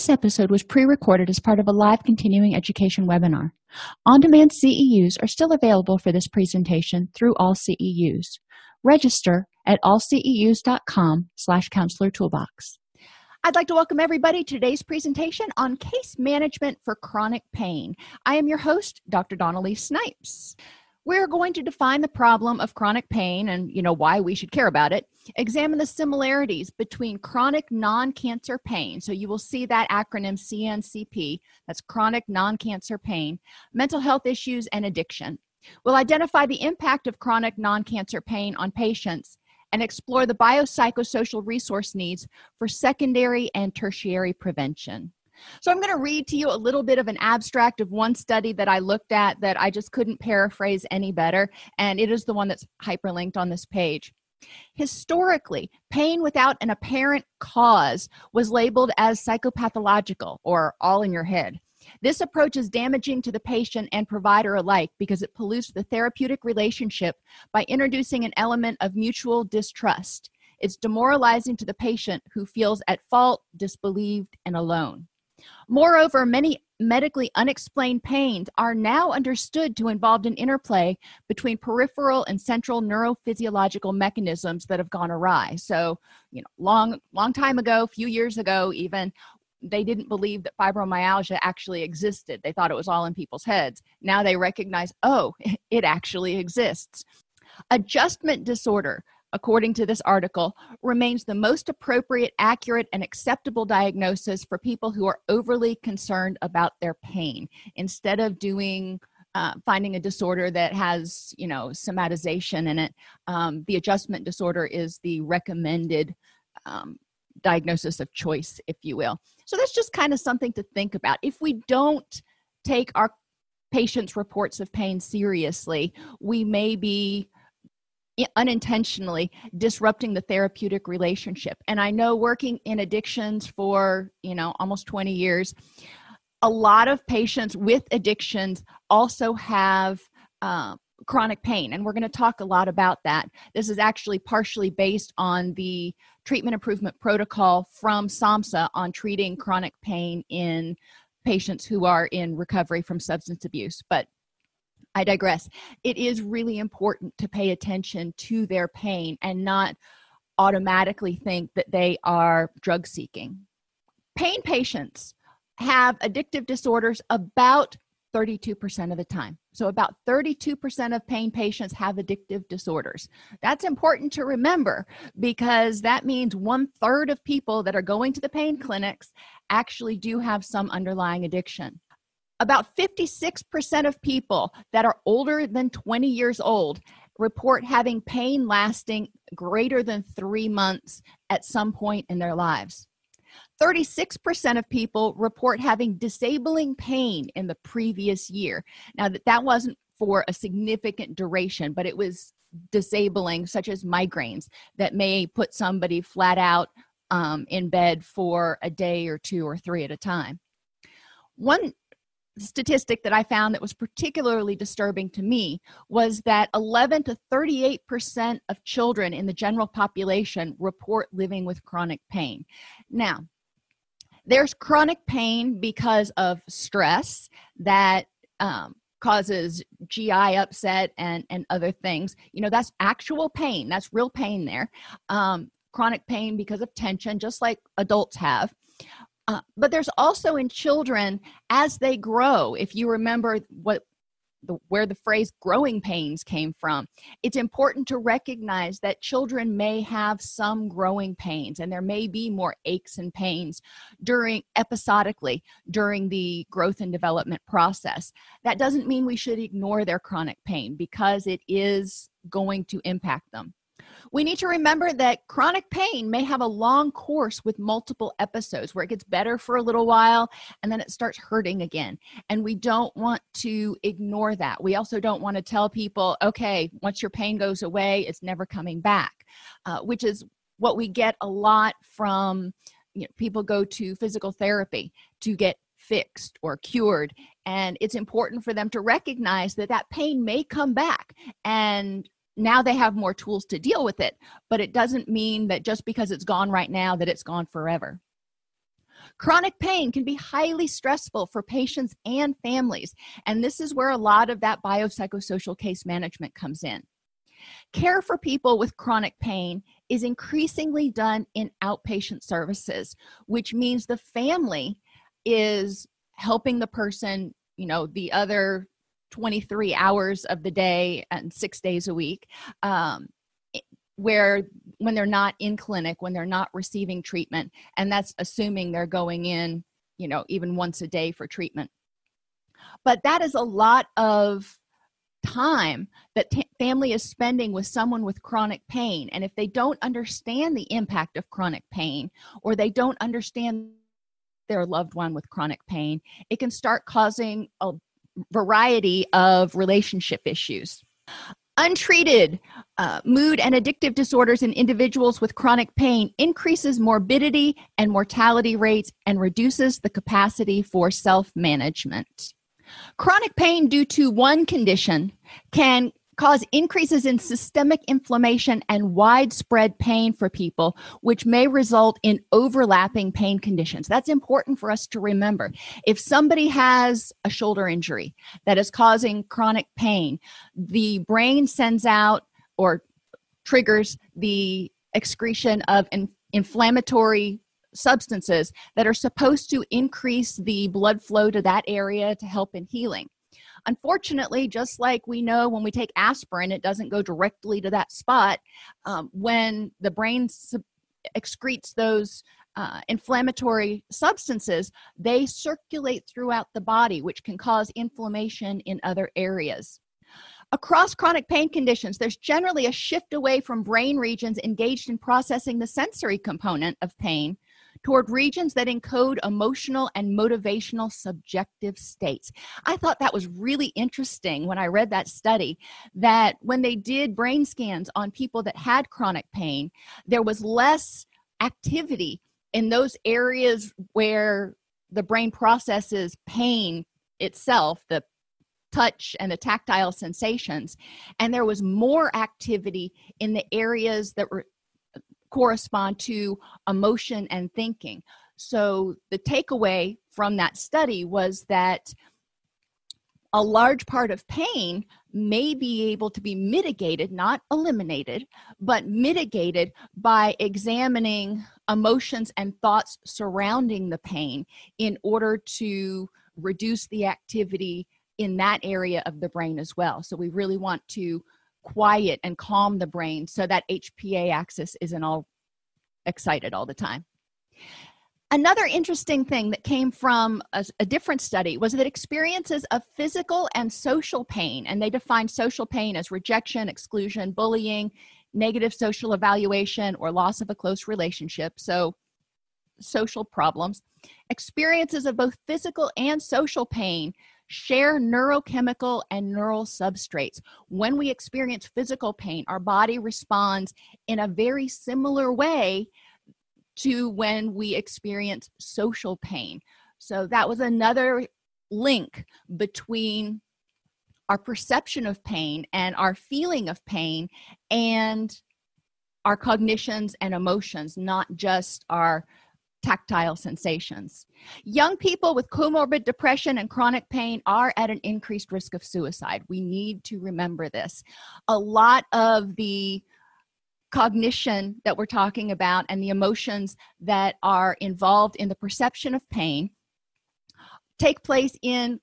This episode was pre recorded as part of a live continuing education webinar. On demand CEUs are still available for this presentation through all CEUs. Register at allceus.com slash counselor toolbox. I'd like to welcome everybody to today's presentation on case management for chronic pain. I am your host, Dr. Dawn-Elise Snipes we're going to define the problem of chronic pain and you know why we should care about it. Examine the similarities between chronic non-cancer pain. So you will see that acronym cncp that's chronic non-cancer pain mental health issues and addiction. We'll identify the impact of chronic non-cancer pain on patients and explore the biopsychosocial resource needs for secondary and tertiary prevention so, I'm going to read to you a little bit of an abstract of one study that I looked at that I just couldn't paraphrase any better, and it is the one that's hyperlinked on this page. Historically, pain without an apparent cause was labeled as psychopathological or all in your head. This approach is damaging to the patient and provider alike because it pollutes the therapeutic relationship by introducing an element of mutual distrust. It's demoralizing to the patient who feels at fault, disbelieved, and alone. Moreover, many medically unexplained pains are now understood to involve an interplay between peripheral and central neurophysiological mechanisms that have gone awry. So, you know, long long time ago, a few years ago even, they didn't believe that fibromyalgia actually existed. They thought it was all in people's heads. Now they recognize, oh, it actually exists. Adjustment disorder according to this article, remains the most appropriate, accurate, and acceptable diagnosis for people who are overly concerned about their pain. Instead of doing uh, finding a disorder that has you know somatization in it um, the adjustment disorder is the recommended um, diagnosis of choice if you will. So that's just kind of something to think about. If we don't take our patients reports of pain seriously we may be unintentionally disrupting the therapeutic relationship. And i know working in addictions for you know almost 20 years a lot of patients with addictions also have uh, chronic pain and we're going to talk a lot about that. This is actually partially based on the treatment improvement protocol from samhsa on treating chronic pain in patients who are in recovery from substance abuse. But I digress. It is really important to pay attention to their pain and not automatically think that they are drug seeking. Pain patients have addictive disorders about 32% of the time. So, about 32% of pain patients have addictive disorders. That's important to remember because that means one third of people that are going to the pain clinics actually do have some underlying addiction about 56% of people that are older than 20 years old report having pain lasting greater than three months at some point in their lives. 36% of people report having disabling pain in the previous year. Now, that, that wasn't for a significant duration, but it was disabling, such as migraines, that may put somebody flat out um, in bed for a day or two or three at a time. One statistic that I found that was particularly disturbing to me was that 11 to 38% of children in the general population report living with chronic pain. Now, there's chronic pain because of stress that um, causes GI upset and, and other things. You know, that's actual pain, that's real pain there. Um, chronic pain because of tension, just like adults have. Uh, but there's also in children as they grow if you remember what the, where the phrase growing pains came from it's important to recognize that children may have some growing pains and there may be more aches and pains during episodically during the growth and development process. That doesn't mean we should ignore their chronic pain because it is going to impact them we need to remember that chronic pain may have a long course with multiple episodes where it gets better for a little while and then it starts hurting again. And we don't want to ignore that. We also don't want to tell people, okay, once your pain goes away, it's never coming back, uh, which is what we get a lot from you know, people go to physical therapy to get fixed or cured and it's important for them to recognize that that pain may come back and now they have more tools to deal with it but it doesn't mean that just because it's gone right now that it's gone forever Chronic pain can be highly stressful for patients and families, and this is where a lot of that biopsychosocial case management comes in. Care for people with chronic pain is increasingly done in outpatient services, which means the family is helping the person, you know, the other 23 hours of the day and six days a week. Um, where when they're not in clinic when they're not receiving treatment and that's assuming they're going in you know even once a day for treatment but that is a lot of time that t- family is spending with someone with chronic pain and if they don't understand the impact of chronic pain or they don't understand their loved one with chronic pain it can start causing a variety of relationship issues. Untreated uh, mood and addictive disorders in individuals with chronic pain increases morbidity and mortality rates and reduces the capacity for self-management. Chronic pain due to one condition can cause increases in systemic inflammation and widespread pain for people, which may result in overlapping pain conditions. That's important for us to remember. If somebody has a shoulder injury that is causing chronic pain, the brain sends out or triggers the excretion of in- inflammatory substances that are supposed to increase the blood flow to that area to help in healing. Unfortunately, just like we know when we take aspirin, it doesn't go directly to that spot. Um, when the brain sub- excretes those uh, inflammatory substances, they circulate throughout the body, which can cause inflammation in other areas. Across chronic pain conditions, there's generally a shift away from brain regions engaged in processing the sensory component of pain toward regions that encode emotional and motivational subjective states. I thought that was really interesting when I read that study that when they did brain scans on people that had chronic pain, there was less activity in those areas where the brain processes pain itself, the touch and the tactile sensations and there was more activity in the areas that were correspond to emotion and thinking. So, the takeaway from that study was that a large part of pain may be able to be mitigated, not eliminated, but mitigated by examining emotions and thoughts surrounding the pain in order to reduce the activity in that area of the brain as well. So, we really want to quiet and calm the brain so that HPA axis isn't all excited all the time. Another interesting thing that came from a, a, different study was that experiences of physical and social pain, and they defined social pain as rejection, exclusion, bullying, negative social evaluation, or loss of a close relationship. So, social problems. Experiences of both physical and social pain share neurochemical and neural substrates. When we experience physical pain, our body responds in a very similar way to when we experience social pain. So that was another link between our perception of pain and our feeling of pain and our cognitions and emotions, not just our tactile sensations. Young people with comorbid depression and chronic pain are at an increased risk of suicide. We need to remember this. A lot of the cognition that we're talking about and the emotions that are involved in the perception of pain take place in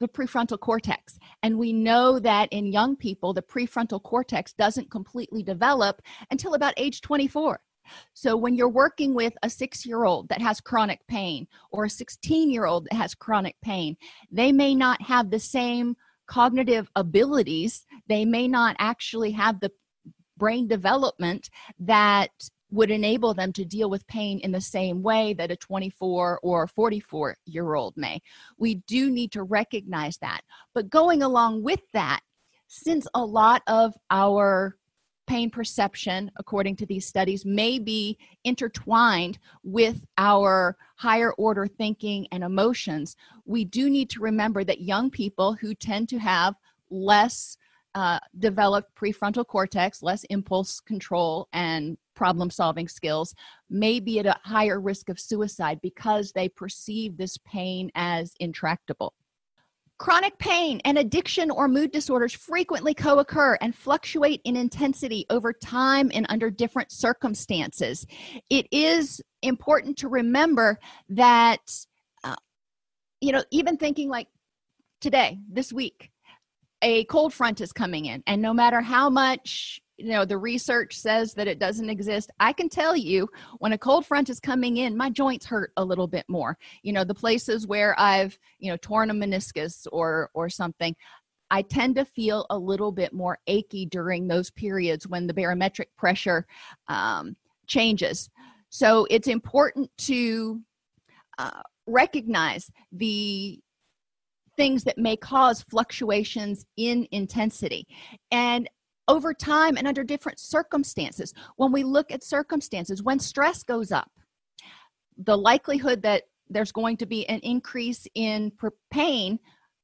the prefrontal cortex. And we know that in young people, the prefrontal cortex doesn't completely develop until about age 24. So, when you're working with a six year old that has chronic pain or a 16 year old that has chronic pain, they may not have the same cognitive abilities. They may not actually have the brain development that would enable them to deal with pain in the same way that a 24 or 44 year old may. We do need to recognize that. But going along with that, since a lot of our pain perception, according to these studies, may be intertwined with our higher order thinking and emotions, we do need to remember that young people who tend to have less uh, developed prefrontal cortex, less impulse control and problem solving skills, may be at a higher risk of suicide because they perceive this pain as intractable. Chronic pain and addiction or mood disorders frequently co occur and fluctuate in intensity over time and under different circumstances. It is important to remember that, uh, you know, even thinking like today, this week, a cold front is coming in, and no matter how much you know the research says that it doesn't exist. I can tell you when a cold front is coming in my joints hurt a little bit more. You know the places where i've you know torn a meniscus or or something i tend to feel a little bit more achy during those periods when the barometric pressure um, changes. So it's important to uh, recognize the things that may cause fluctuations in intensity. And over time and under different circumstances. When we look at circumstances, when stress goes up, the likelihood that there's going to be an increase in pain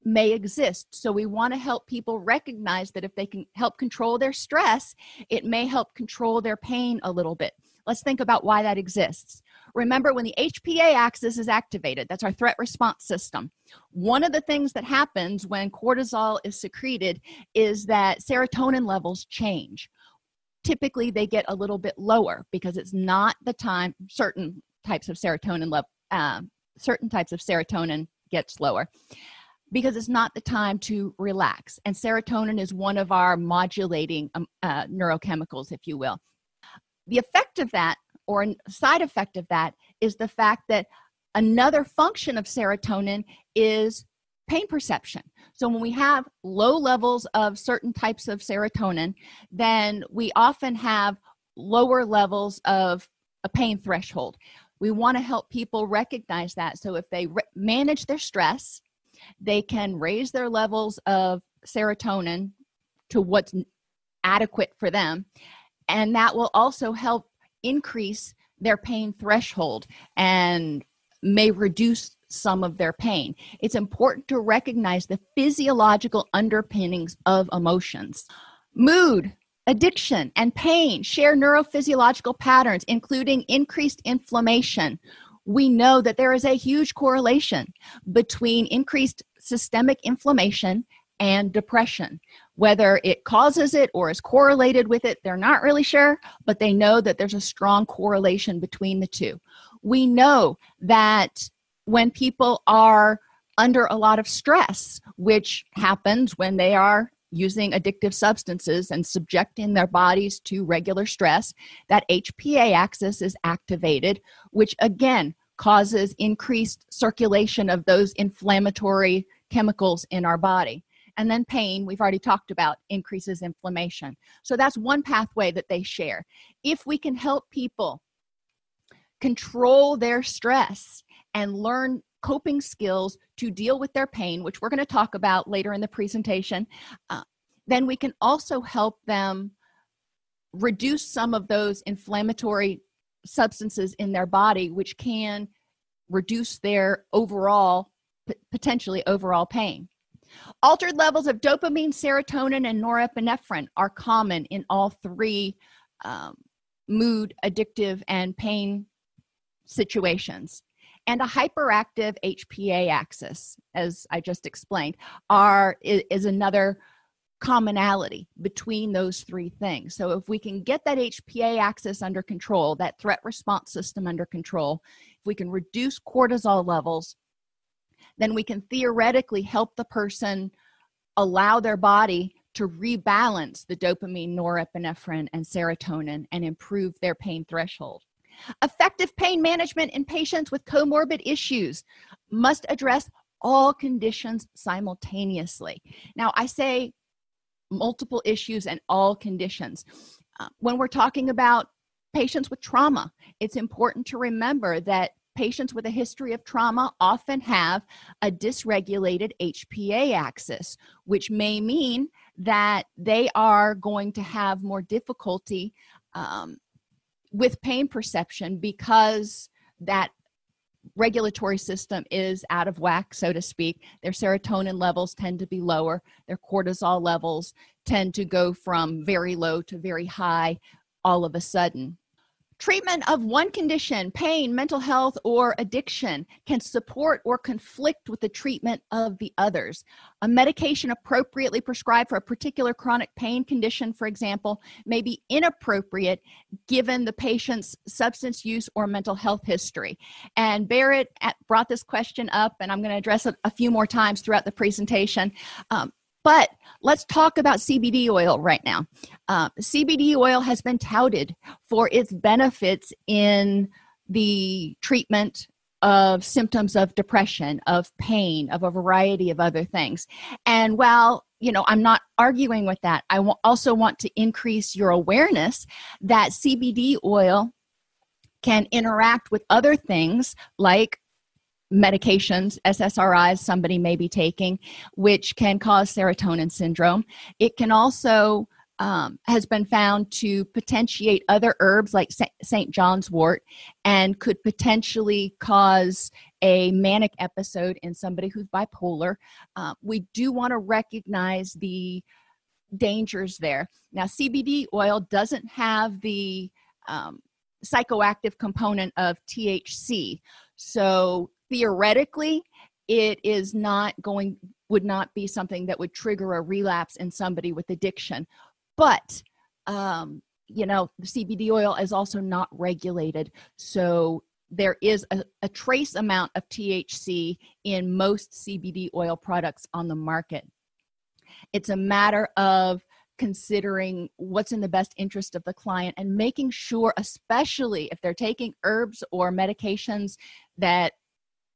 may exist. So, we want to help people recognize that if they can help control their stress, it may help control their pain a little bit. Let's think about why that exists. Remember, when the HPA axis is activated, that's our threat response system. One of the things that happens when cortisol is secreted is that serotonin levels change. Typically, they get a little bit lower because it's not the time, certain types of serotonin level, uh, certain types of serotonin gets lower because it's not the time to relax. And serotonin is one of our modulating um, uh, neurochemicals, if you will. The effect of that or a side effect of that is the fact that another function of serotonin is pain perception. So, when we have low levels of certain types of serotonin, then we often have lower levels of a pain threshold. We want to help people recognize that. So, if they re- manage their stress, they can raise their levels of serotonin to what's adequate for them. And that will also help increase their pain threshold and may reduce some of their pain. It's important to recognize the physiological underpinnings of emotions. Mood, addiction, and pain share neurophysiological patterns, including increased inflammation. We know that there is a huge correlation between increased systemic inflammation and depression. Whether it causes it or is correlated with it, they're not really sure, but they know that there's a strong correlation between the two. We know that when people are under a lot of stress, which happens when they are using addictive substances and subjecting their bodies to regular stress, that HPA axis is activated, which again causes increased circulation of those inflammatory chemicals in our body. And then pain, we've already talked about, increases inflammation. So that's one pathway that they share. If we can help people control their stress and learn coping skills to deal with their pain, which we're going to talk about later in the presentation, uh, then we can also help them reduce some of those inflammatory substances in their body, which can reduce their overall, potentially overall pain. Altered levels of dopamine, serotonin, and norepinephrine are common in all three um, mood, addictive, and pain situations. And a hyperactive HPA axis, as I just explained, are is another commonality between those three things. So if we can get that HPA axis under control, that threat response system under control, if we can reduce cortisol levels, then we can theoretically help the person allow their body to rebalance the dopamine, norepinephrine, and serotonin and improve their pain threshold. Effective pain management in patients with comorbid issues must address all conditions simultaneously. Now, I say multiple issues and all conditions. Uh, when we're talking about patients with trauma, it's important to remember that patients with a history of trauma often have a dysregulated HPA axis, which may mean that they are going to have more difficulty um, with pain perception because that regulatory system is out of whack, so to speak. Their serotonin levels tend to be lower, their cortisol levels tend to go from very low to very high all of a sudden. Treatment of one condition, pain, mental health, or addiction, can support or conflict with the treatment of the others. A medication appropriately prescribed for a particular chronic pain condition, for example, may be inappropriate given the patient's substance use or mental health history. And Barrett brought this question up, and I'm going to address it a few more times throughout the presentation. Um, but let's talk about CBD oil right now. Uh, CBD oil has been touted for its benefits in the treatment of symptoms of depression, of pain, of a variety of other things. And while you know, I'm not arguing with that. I also want to increase your awareness that CBD oil can interact with other things like medications, SSRIs, somebody may be taking, which can cause serotonin syndrome. It can also um, has been found to potentiate other herbs like St. John's wort and could potentially cause a manic episode in somebody who's bipolar. Uh, we do want to recognize the dangers there. Now, CBD oil doesn't have the um, psychoactive component of THC. So theoretically it is not going would not be something that would trigger a relapse in somebody with addiction. But um, you know the cbd oil is also not regulated. So there is a, a, trace amount of thc in most cbd oil products on the market. It's a matter of considering what's in the best interest of the client and making sure especially if they're taking herbs or medications that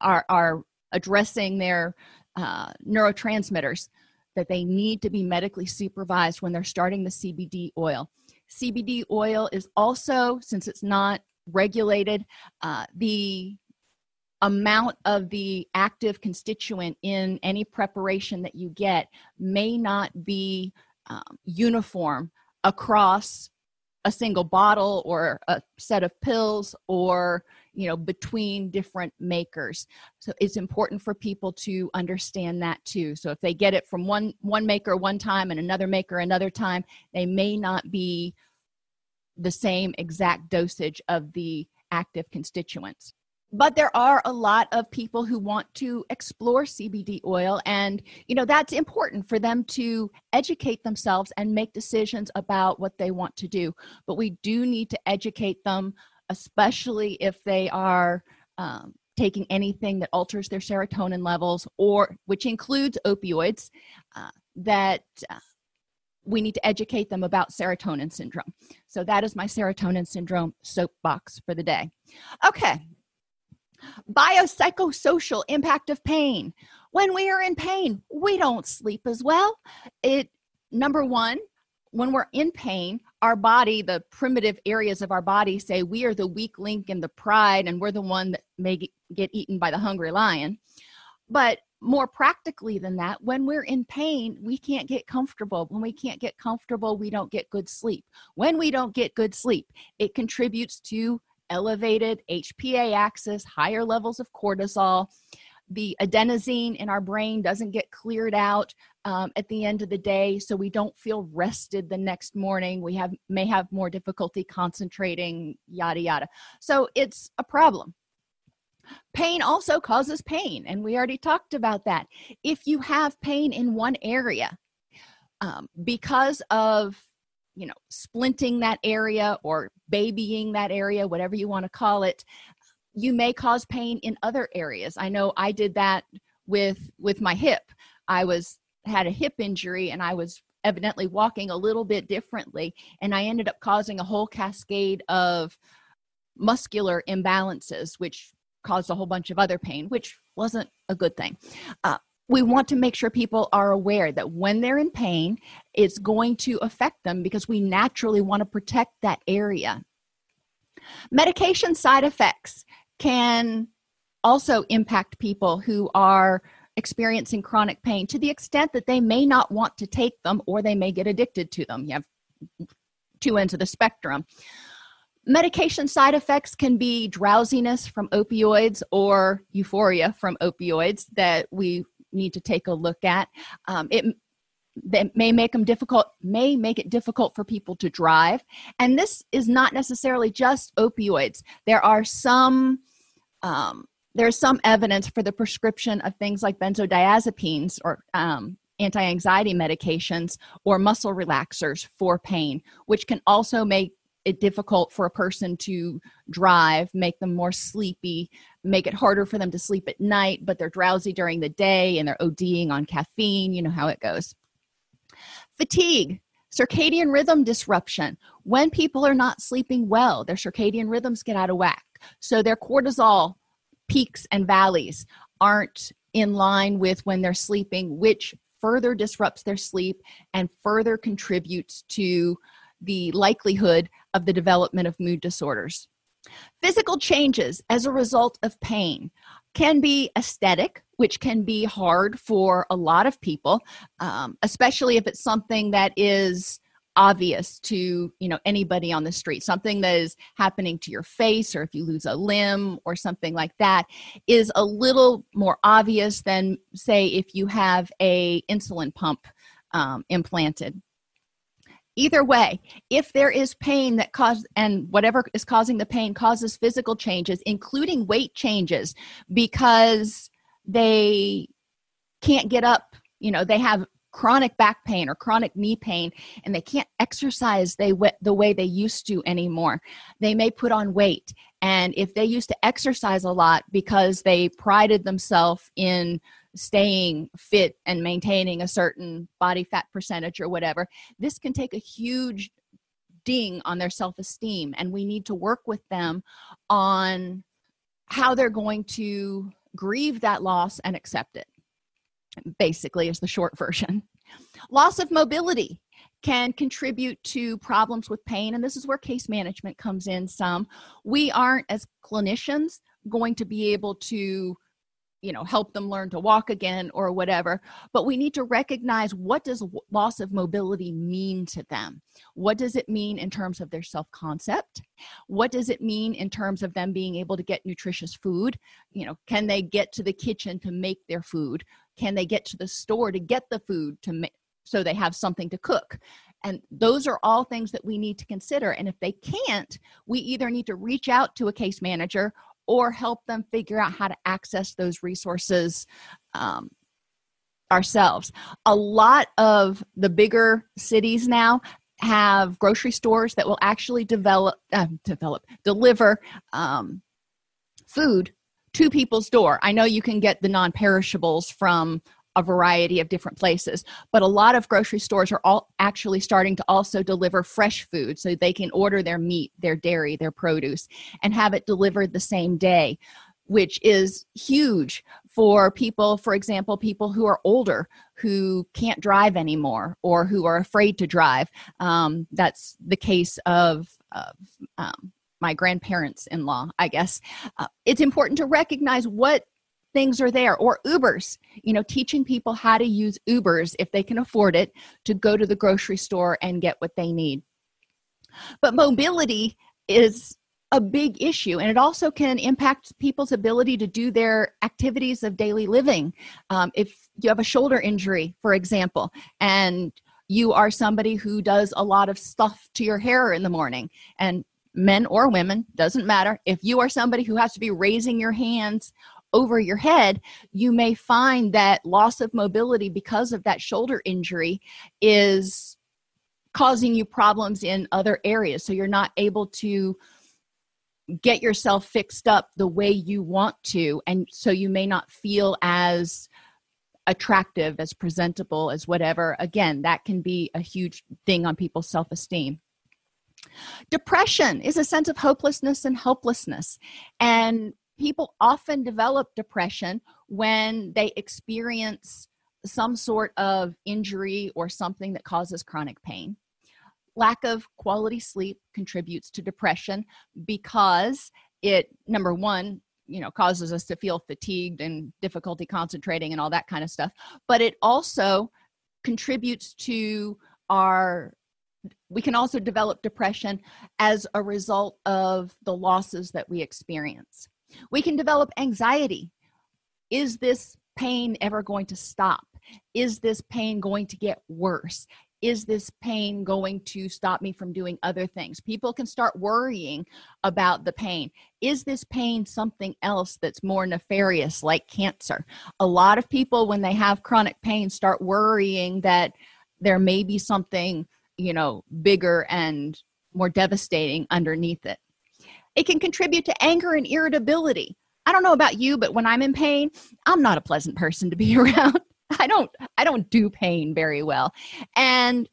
are are addressing their uh, neurotransmitters that they need to be medically supervised when they're starting the CBD oil. CBD oil is also, since it's not regulated, uh, the amount of the active constituent in any preparation that you get may not be um, uniform across a single bottle or a set of pills or you know between different makers. So it's important for people to understand that too. So if they get it from one one maker one time and another maker another time they may not be the same exact dosage of the active constituents. But there are a lot of people who want to explore CBD oil and you know that's important for them to educate themselves and make decisions about what they want to do. But we do need to educate them especially if they are um, taking anything that alters their serotonin levels or which includes opioids uh, that uh, we need to educate them about serotonin syndrome. So that is my serotonin syndrome soapbox for the day. Okay. Biopsychosocial impact of pain. When we are in pain we don't sleep as well. It number one when we're in pain our body the primitive areas of our body say we are the weak link in the pride and we're the one that may get eaten by the hungry lion. But more practically than that when we're in pain we can't get comfortable. When we can't get comfortable we don't get good sleep. When we don't get good sleep it contributes to elevated hpa axis higher levels of cortisol. The adenosine in our brain doesn't get cleared out um, at the end of the day so we don't feel rested the next morning. We have may have more difficulty concentrating yada yada. So it's a problem. Pain also causes pain and we already talked about that. If you have pain in one area um, because of you know splinting that area or babying that area whatever you want to call it you may cause pain in other areas. I know i did that with with my hip. I was had a hip injury and i was evidently walking a little bit differently and i ended up causing a whole cascade of muscular imbalances which caused a whole bunch of other pain which wasn't a good thing. Uh, we want to make sure people are aware that when they're in pain it's going to affect them because we naturally want to protect that area. Medication side effects can also impact people who are experiencing chronic pain to the extent that they may not want to take them or they may get addicted to them. You have two ends of the spectrum. medication side effects can be drowsiness from opioids or euphoria from opioids that we need to take a look at um, it that may make them difficult may make it difficult for people to drive and this is not necessarily just opioids there are some um, there's some evidence for the prescription of things like benzodiazepines or um, anti-anxiety medications or muscle relaxers for pain which can also make it difficult for a person to drive make them more sleepy make it harder for them to sleep at night but they're drowsy during the day and they're oding on caffeine you know how it goes. Fatigue circadian rhythm disruption. When people are not sleeping well their circadian rhythms get out of whack. So their cortisol peaks and valleys aren't in line with when they're sleeping which further disrupts their sleep and further contributes to the likelihood of the development of mood disorders. Physical changes as a result of pain can be aesthetic, which can be hard for a lot of people, um, especially if it's something that is obvious to you know anybody on the street. Something that is happening to your face or if you lose a limb or something like that is a little more obvious than say if you have a insulin pump um, implanted. Either way if there is pain that cause and whatever is causing the pain causes physical changes including weight changes because they can't get up you know they have chronic back pain or chronic knee pain and they can't exercise they the way they used to anymore. They may put on weight and if they used to exercise a lot because they prided themselves in staying fit and maintaining a certain body fat percentage or whatever this can take a huge ding on their self-esteem and we need to work with them on how they're going to grieve that loss and accept it basically is the short version. Loss of mobility can contribute to problems with pain and this is where case management comes in some. We aren't as clinicians going to be able to you know help them learn to walk again or whatever but we need to recognize what does loss of mobility mean to them? What does it mean in terms of their self-concept? What does it mean in terms of them being able to get nutritious food? You know can they get to the kitchen to make their food can they get to the store to get the food to make so they have something to cook and those are all things that we need to consider and if they can't we either need to reach out to a case manager or help them figure out how to access those resources um, ourselves. A lot of the bigger cities now have grocery stores that will actually develop uh, develop deliver um, food to people's door. I know you can get the non-perishables from a variety of different places but a lot of grocery stores are all actually starting to also deliver fresh food so they can order their meat their dairy their produce and have it delivered the same day which is huge for people for example people who are older who can't drive anymore or who are afraid to drive um, that's the case of, of um, my grandparents in law i guess uh, it's important to recognize what things are there or ubers you know teaching people how to use ubers if they can afford it to go to the grocery store and get what they need. But mobility is a big issue and it also can impact people's ability to do their activities of daily living. Um, if you have a shoulder injury for example and you are somebody who does a lot of stuff to your hair in the morning and men or women doesn't matter if you are somebody who has to be raising your hands over your head, you may find that loss of mobility because of that shoulder injury is causing you problems in other areas. So you're not able to get yourself fixed up the way you want to. And so you may not feel as attractive, as presentable, as whatever. Again, that can be a huge thing on people's self esteem. Depression is a sense of hopelessness and helplessness. And people often develop depression when they experience some sort of injury or something that causes chronic pain. Lack of quality sleep contributes to depression because it, number one, you know, causes us to feel fatigued and difficulty concentrating and all that kind of stuff. But it also contributes to our we can also develop depression as a result of the losses that we experience. We can develop anxiety. Is this pain ever going to stop? Is this pain going to get worse? Is this pain going to stop me from doing other things? People can start worrying about the pain. Is this pain something else that's more nefarious like cancer? A lot of people when they have chronic pain start worrying that there may be something you know bigger and more devastating underneath it. It can contribute to anger and irritability. I don't know about you but when i'm in pain i'm not a pleasant person to be around. I don't i don't do pain very well. And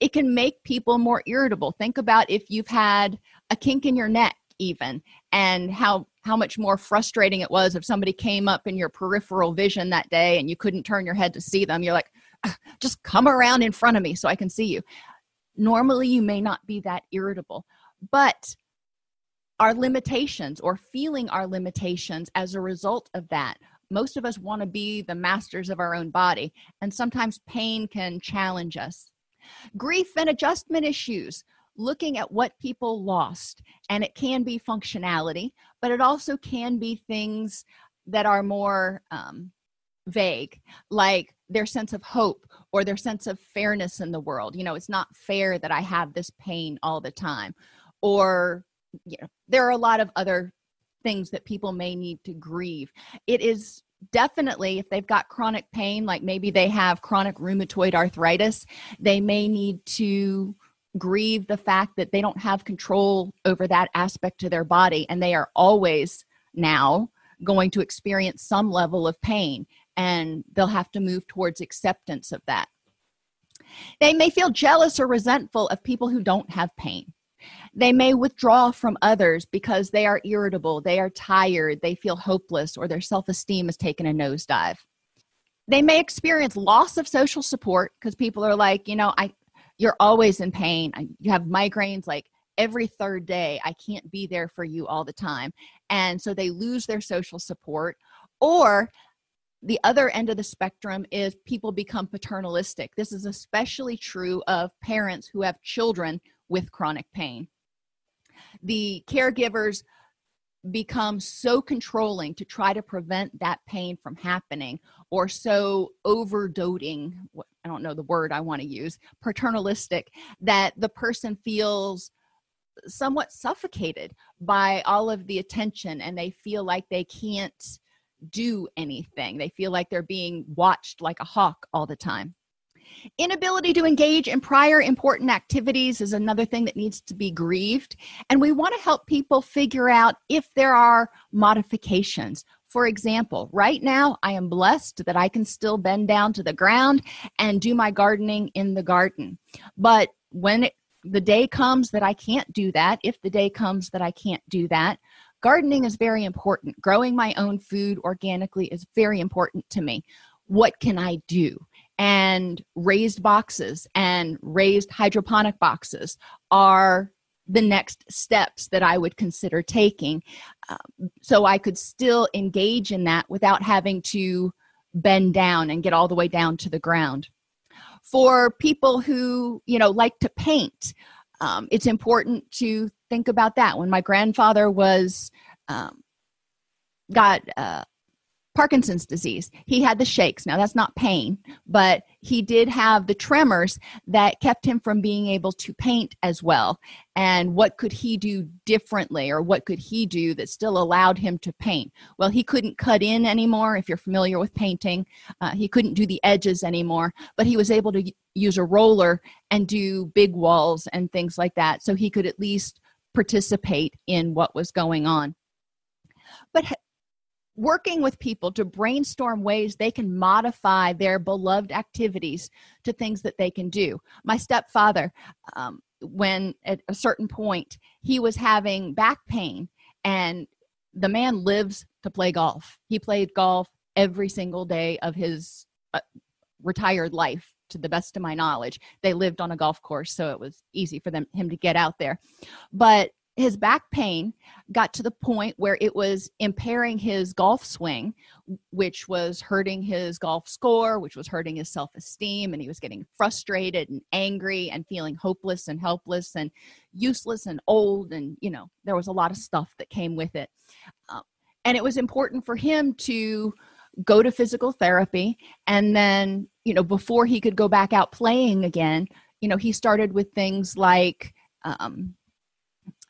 it can make people more irritable. Think about if you've had a kink in your neck even and how how much more frustrating it was if somebody came up in your peripheral vision that day and you couldn't turn your head to see them. You're like just come around in front of me so i can see you normally you may not be that irritable but our limitations or feeling our limitations as a result of that most of us want to be the masters of our own body and sometimes pain can challenge us. Grief and adjustment issues looking at what people lost and it can be functionality but it also can be things that are more um, vague like their sense of hope or their sense of fairness in the world. You know it's not fair that i have this pain all the time. Or you know there are a lot of other things that people may need to grieve. It is definitely if they've got chronic pain like maybe they have chronic rheumatoid arthritis they may need to grieve the fact that they don't have control over that aspect of their body. And they are always now going to experience some level of pain and they'll have to move towards acceptance of that they may feel jealous or resentful of people who don't have pain they may withdraw from others because they are irritable, they are tired, they feel hopeless, or their self esteem has taken a nosedive. They may experience loss of social support because people are like, you know, I, you're always in pain. You have migraines like every third day. I can't be there for you all the time. And so they lose their social support. Or the other end of the spectrum is people become paternalistic. This is especially true of parents who have children with chronic pain. The caregivers become so controlling to try to prevent that pain from happening or so overdoting i don't know the word i want to use paternalistic that the person feels somewhat suffocated by all of the attention and they feel like they can't do anything they feel like they're being watched like a hawk all the time Inability to engage in prior important activities is another thing that needs to be grieved. And we want to help people figure out if there are modifications. For example, right now I am blessed that I can still bend down to the ground and do my gardening in the garden. But when it, the day comes that I can't do that, if the day comes that I can't do that, gardening is very important. Growing my own food organically is very important to me. What can I do? and raised boxes and raised hydroponic boxes are the next steps that I would consider taking um, so I could still engage in that without having to bend down and get all the way down to the ground. For people who, you know, like to paint, um, it's important to think about that. When my grandfather was um, got uh, Parkinson's disease. He had the shakes. Now, that's not pain, but he did have the tremors that kept him from being able to paint as well. And what could he do differently, or what could he do that still allowed him to paint? Well, he couldn't cut in anymore, if you're familiar with painting. Uh, he couldn't do the edges anymore, but he was able to use a roller and do big walls and things like that. So he could at least participate in what was going on. But working with people to brainstorm ways they can modify their beloved activities to things that they can do. My stepfather, um, when at a certain point he was having back pain, and the man lives to play golf. He played golf every single day of his uh, retired life to the best of my knowledge they lived on a golf course so it was easy for them him to get out there but his back pain got to the point where it was impairing his golf swing, which was hurting his golf score, which was hurting his self esteem. And he was getting frustrated and angry and feeling hopeless and helpless and useless and old. And, you know, there was a lot of stuff that came with it. Uh, and it was important for him to go to physical therapy and then you know before he could go back out playing again you know he started with things like um,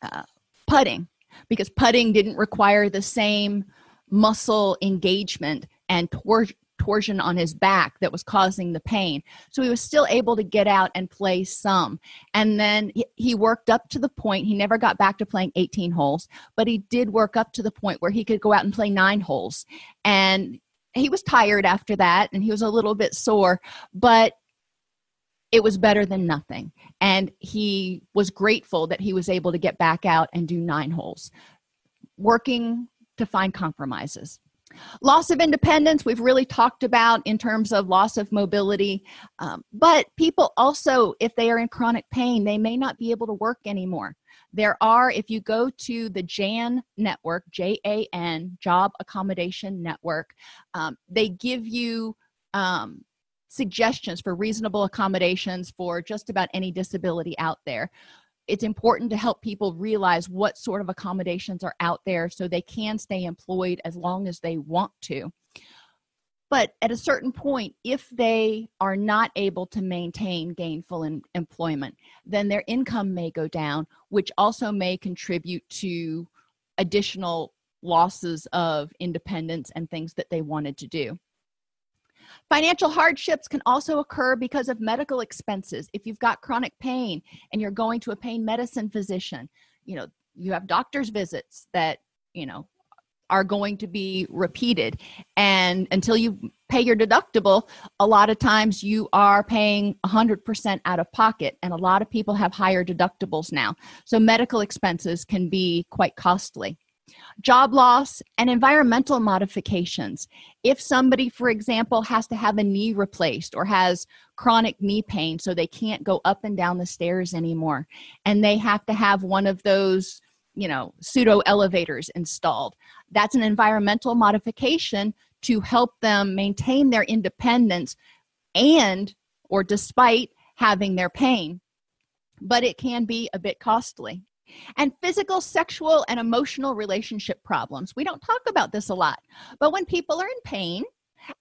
uh, putting because putting didn't require the same muscle engagement and tor- torsion on his back that was causing the pain. So he was still able to get out and play some. And then he worked up to the point, he never got back to playing 18 holes, but he did work up to the point where he could go out and play nine holes. And he was tired after that and he was a little bit sore, but it was better than nothing. And he was grateful that he was able to get back out and do nine holes, working to find compromises. Loss of independence, we've really talked about in terms of loss of mobility. Um, but people also, if they are in chronic pain, they may not be able to work anymore. There are, if you go to the JAN network, J A N, Job Accommodation Network, um, they give you um, suggestions for reasonable accommodations for just about any disability out there. It's important to help people realize what sort of accommodations are out there so they can stay employed as long as they want to. But at a certain point, if they are not able to maintain gainful in, employment, then their income may go down, which also may contribute to additional losses of independence and things that they wanted to do. Financial hardships can also occur because of medical expenses. If you've got chronic pain and you're going to a pain medicine physician, you know, you have doctor's visits that, you know, are going to be repeated. And until you pay your deductible, a lot of times you are paying 100% out of pocket. And a lot of people have higher deductibles now. So medical expenses can be quite costly job loss, and environmental modifications. If somebody, for example, has to have a knee replaced or has chronic knee pain, so they can't go up and down the stairs anymore, and they have to have one of those, you know, pseudo elevators installed, that's an environmental modification to help them maintain their independence and or despite having their pain. But it can be a bit costly. And physical, sexual, and emotional relationship problems. We don't talk about this a lot, but when people are in pain,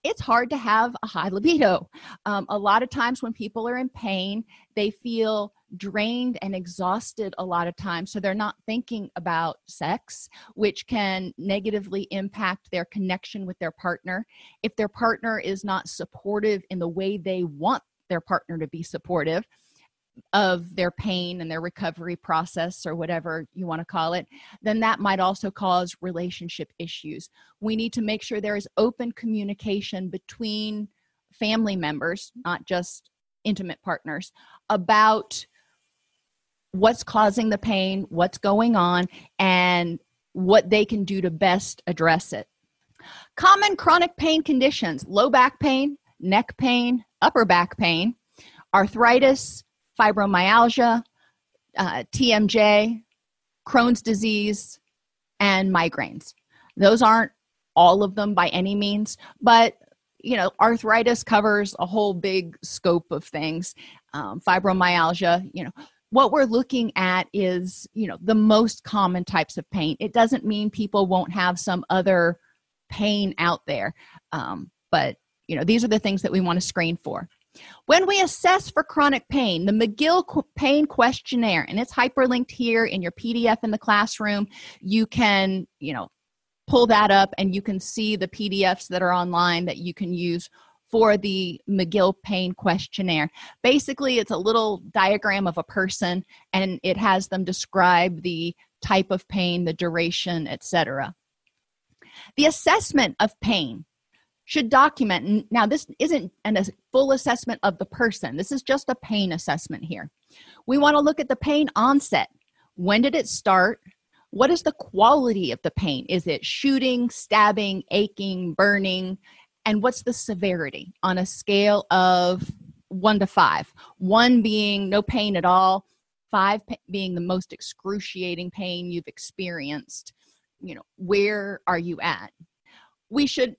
it's hard to have a high libido. Um, a lot of times, when people are in pain, they feel drained and exhausted a lot of times. So they're not thinking about sex, which can negatively impact their connection with their partner. If their partner is not supportive in the way they want their partner to be supportive, of their pain and their recovery process or whatever you want to call it, then that might also cause relationship issues. We need to make sure there is open communication between family members, not just intimate partners, about what's causing the pain, what's going on, and what they can do to best address it. Common chronic pain conditions low back pain, neck pain, upper back pain, arthritis, fibromyalgia, uh, TMJ, Crohn's disease, and migraines. Those aren't all of them by any means, but you know, arthritis covers a whole big scope of things. Um, fibromyalgia, you know, what we're looking at is, you know, the most common types of pain. It doesn't mean people won't have some other pain out there, um, but you know, these are the things that we want to screen for. When we assess for chronic pain, the McGill Pain Questionnaire, and it's hyperlinked here in your PDF in the classroom, you can, you know, pull that up and you can see the PDFs that are online that you can use for the McGill Pain Questionnaire. Basically, it's a little diagram of a person and it has them describe the type of pain, the duration, etc. The assessment of pain should document. Now this isn't an, a full assessment of the person. This is just a pain assessment here. We want to look at the pain onset. When did it start? What is the quality of the pain? Is it shooting stabbing aching burning? And what's the severity on a scale of one to five? One being no pain at all five being the most excruciating pain you've experienced. You know where are you at? We should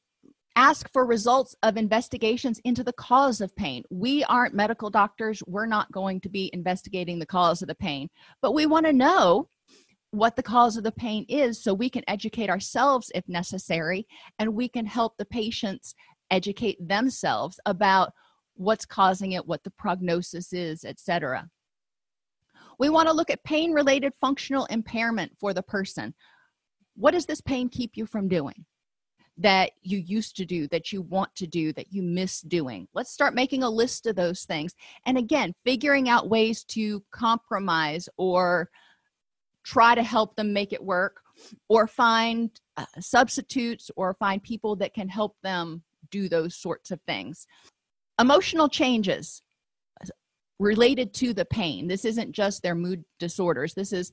ask for results of investigations into the cause of pain. We aren't medical doctors. We're not going to be investigating the cause of the pain but we want to know what the cause of the pain is so we can educate ourselves if necessary and we can help the patients educate themselves about what's causing it what the prognosis is etc we want to look at pain related functional impairment for the person. What does this pain keep you from doing that you used to do that you want to do that you miss doing. Let's start making a list of those things. And again figuring out ways to compromise or try to help them make it work or find uh, substitutes or find people that can help them do those sorts of things. Emotional changes related to the pain. This isn't just their mood disorders. This is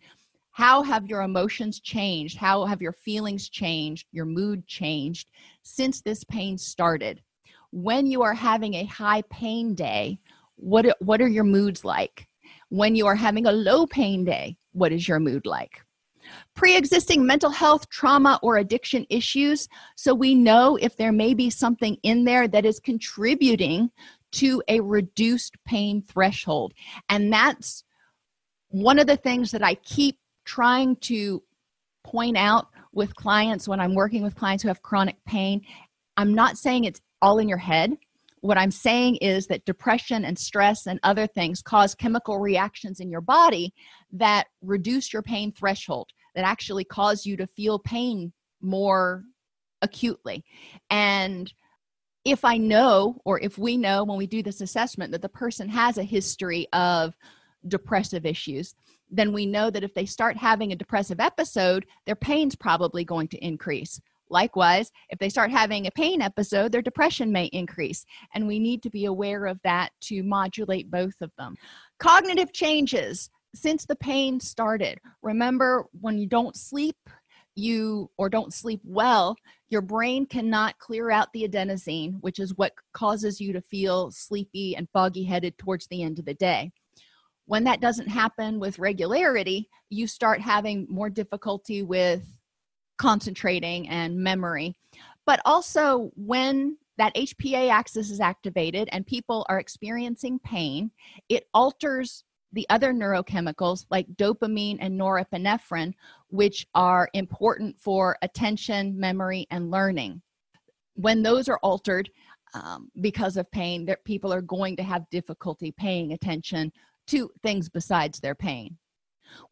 how have your emotions changed? How have your feelings changed? Your mood changed since this pain started? When you are having a high pain day what what are your moods like? When you are having a low pain day what is your mood like? Pre-existing mental health trauma or addiction issues so we know if there may be something in there that is contributing to a reduced pain threshold. And that's one of the things that i keep trying to point out with clients when I'm working with clients who have chronic pain, I'm not saying it's all in your head. What I'm saying is that depression and stress and other things cause chemical reactions in your body that reduce your pain threshold, that actually cause you to feel pain more acutely. And if I know, or if we know when we do this assessment, that the person has a history of depressive issues, then we know that if they start having a depressive episode, their pain's probably going to increase. Likewise, if they start having a pain episode, their depression may increase. And we need to be aware of that to modulate both of them. Cognitive changes since the pain started. Remember, when you don't sleep, you or don't sleep well, your brain cannot clear out the adenosine, which is what causes you to feel sleepy and foggy headed towards the end of the day when that doesn't happen with regularity you start having more difficulty with concentrating and memory. But also when that HPA axis is activated and people are experiencing pain it alters the other neurochemicals like dopamine and norepinephrine which are important for attention memory and learning. When those are altered um, because of pain that people are going to have difficulty paying attention to things besides their pain.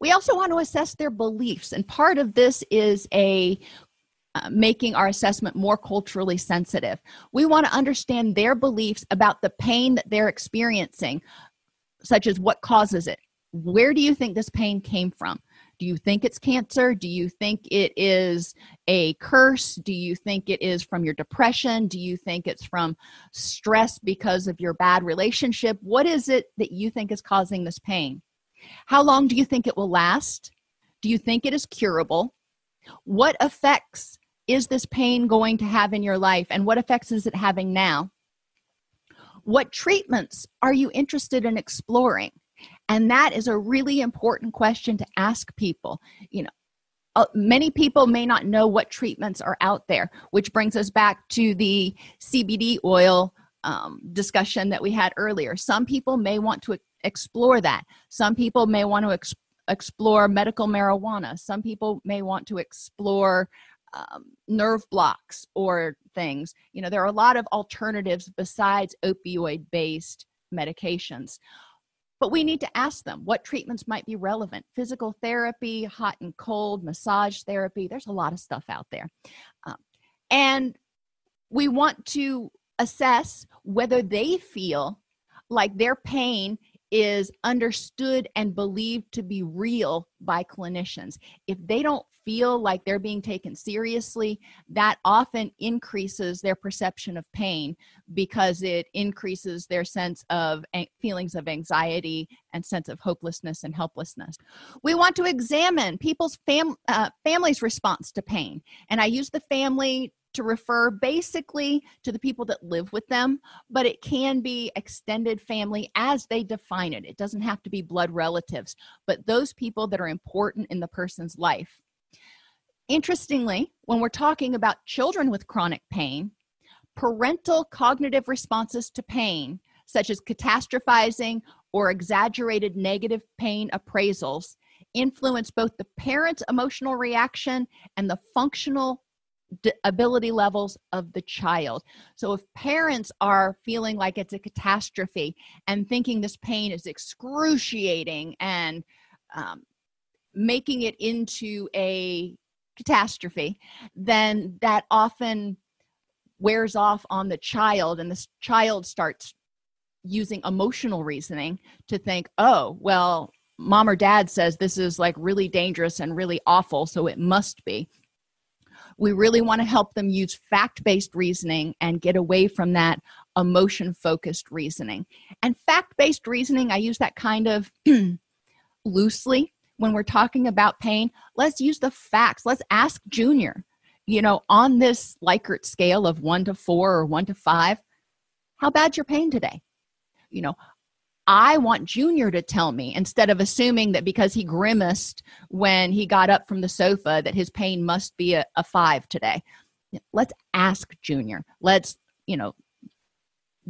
We also want to assess their beliefs, and part of this is a uh, making our assessment more culturally sensitive. We want to understand their beliefs about the pain that they're experiencing, such as what causes it. Where do you think this pain came from? Do you think it's cancer? Do you think it is a curse? Do you think it is from your depression? Do you think it's from stress because of your bad relationship? What is it that you think is causing this pain? How long do you think it will last? Do you think it is curable? What effects is this pain going to have in your life and what effects is it having now? What treatments are you interested in exploring? And that is a really important question to ask people. You know, uh, many people may not know what treatments are out there, which brings us back to the CBD oil um, discussion that we had earlier. Some people may want to explore that. Some people may want to ex- explore medical marijuana. Some people may want to explore um, nerve blocks or things. You know, there are a lot of alternatives besides opioid based medications but we need to ask them what treatments might be relevant. Physical therapy hot and cold massage therapy there's a lot of stuff out there. Um, and we want to assess whether they feel like their pain is understood and believed to be real by clinicians. If they don't feel like they're being taken seriously, that often increases their perception of pain because it increases their sense of feelings of anxiety and sense of hopelessness and helplessness. We want to examine people's fam- uh, family's response to pain. And I use the family to refer basically to the people that live with them, but it can be extended family as they define it. It doesn't have to be blood relatives, but those people that are important in the person's life. Interestingly, when we're talking about children with chronic pain, parental cognitive responses to pain, such as catastrophizing or exaggerated negative pain appraisals, influence both the parent's emotional reaction and the functional d- ability levels of the child. So, if parents are feeling like it's a catastrophe and thinking this pain is excruciating and um, making it into a catastrophe, then that often wears off on the child, and the child starts using emotional reasoning to think, oh, well, mom or dad says this is like really dangerous and really awful, so it must be. We really want to help them use fact based reasoning and get away from that emotion focused reasoning. And fact based reasoning, I use that kind of loosely when we're talking about pain. Let's use the facts. Let's ask Junior, you know, on this Likert scale of one to four or one to five, how bad's your pain today? You know, I want Junior to tell me instead of assuming that because he grimaced when he got up from the sofa that his pain must be a, a five today. Let's ask Junior. Let's, you know,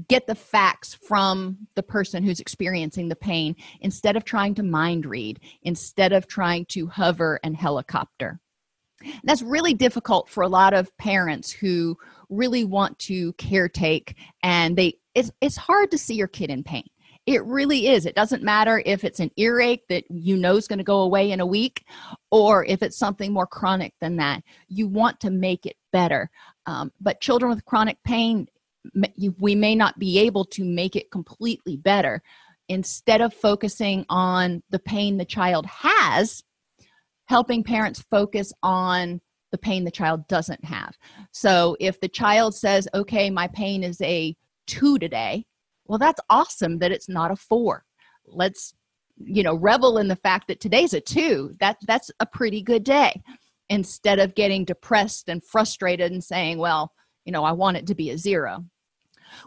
get the facts from the person who's experiencing the pain instead of trying to mind read, instead of trying to hover and helicopter. That's really difficult for a lot of parents who really want to caretake and they it's, it's hard to see your kid in pain it really is. It doesn't matter if it's an earache that you know is going to go away in a week or if it's something more chronic than that. You want to make it better. Um, but children with chronic pain, we may not be able to make it completely better. Instead of focusing on the pain the child has, helping parents focus on the pain the child doesn't have. So if the child says, okay, my pain is a two today, well that's awesome that it's not a four. Let's you know revel in the fact that today's a two. That that's a pretty good day. Instead of getting depressed and frustrated and saying well you know i want it to be a zero.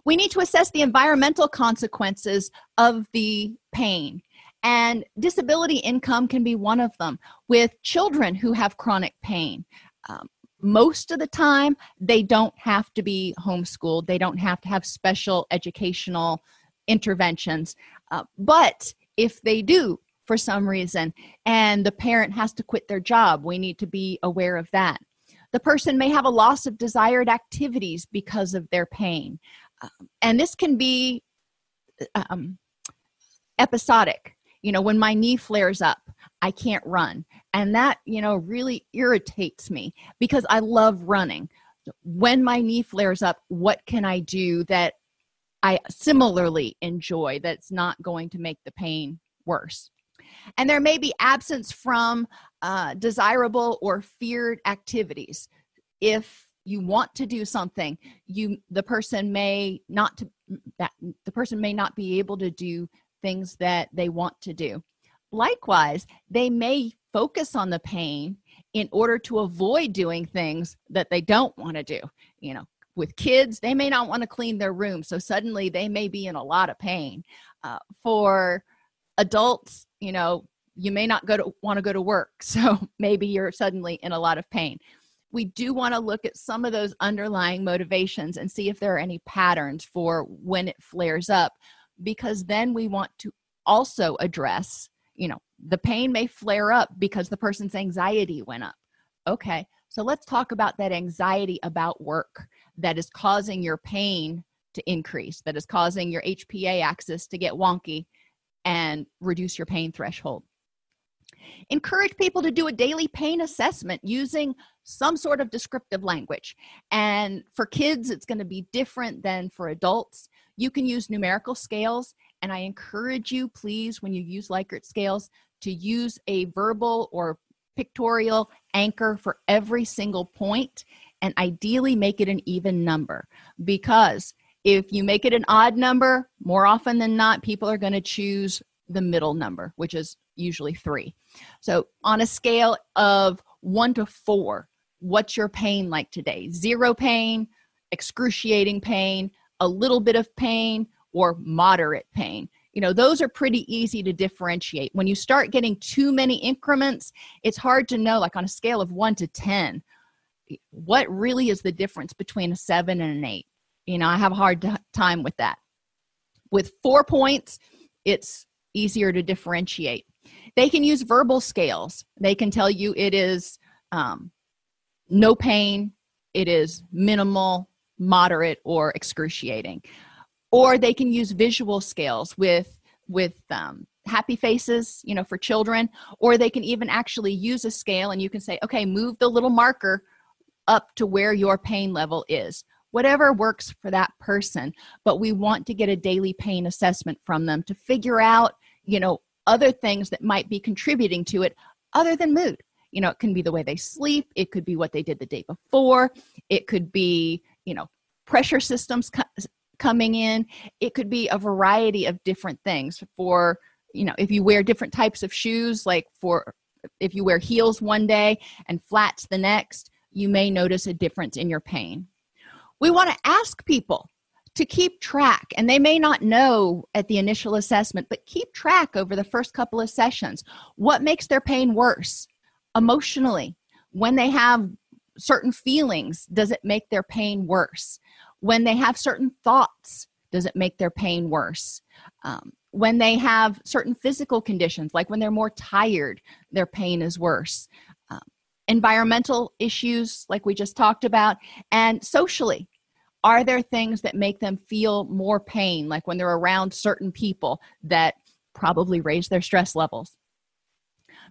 We need to assess the environmental consequences of the pain. And disability income can be one of them. With children who have chronic pain um, most of the time they don't have to be homeschooled. They don't have to have special educational interventions. Uh, but if they do for some reason and the parent has to quit their job we need to be aware of that. The person may have a loss of desired activities because of their pain. Um, and this can be um, episodic. You know when my knee flares up i can't run. And that you know really irritates me because i love running. When my knee flares up what can i do that i similarly enjoy that's not going to make the pain worse? And there may be absence from uh, desirable or feared activities. If you want to do something you the person may not to that the person may not be able to do things that they want to do. Likewise, they may focus on the pain in order to avoid doing things that they don't want to do. You know, with kids, they may not want to clean their room, so suddenly they may be in a lot of pain. Uh, for adults, you know, you may not go to want to go to work, so maybe you're suddenly in a lot of pain. We do want to look at some of those underlying motivations and see if there are any patterns for when it flares up because then we want to also address you know the pain may flare up because the person's anxiety went up. Okay so let's talk about that anxiety about work that is causing your pain to increase that is causing your HPA axis to get wonky and reduce your pain threshold. Encourage people to do a daily pain assessment using some sort of descriptive language. And for kids it's going to be different than for adults. You can use numerical scales, and I encourage you, please, when you use Likert scales, to use a verbal or pictorial anchor for every single point and ideally make it an even number because if you make it an odd number, more often than not, people are going to choose the middle number, which is usually three. So, on a scale of one to four, what's your pain like today zero pain excruciating pain a little bit of pain or moderate pain. You know those are pretty easy to differentiate. When you start getting too many increments it's hard to know like on a scale of 1 to 10 what really is the difference between a 7 and an 8 you know i have a hard time with that. With 4 points it's easier to differentiate. They can use verbal scales. They can tell you it is um, no pain it is minimal moderate or excruciating or they can use visual scales with with um, happy faces you know for children. Or they can even actually use a scale and you can say okay move the little marker up to where your pain level is. Whatever works for that person. But we want to get a daily pain assessment from them to figure out you know other things that might be contributing to it other than mood. You know it can be the way they sleep. It could be what they did the day before. It could be you know pressure systems coming in it could be a variety of different things for you know if you wear different types of shoes like for if you wear heels one day and flats the next you may notice a difference in your pain. We want to ask people to keep track and they may not know at the initial assessment but keep track over the first couple of sessions. What makes their pain worse? Emotionally when they have certain feelings does it make their pain worse when they have certain thoughts does it make their pain worse? Um, when they have certain physical conditions like when they're more tired their pain is worse. Um, environmental issues like we just talked about and socially are there things that make them feel more pain like when they're around certain people that probably raise their stress levels?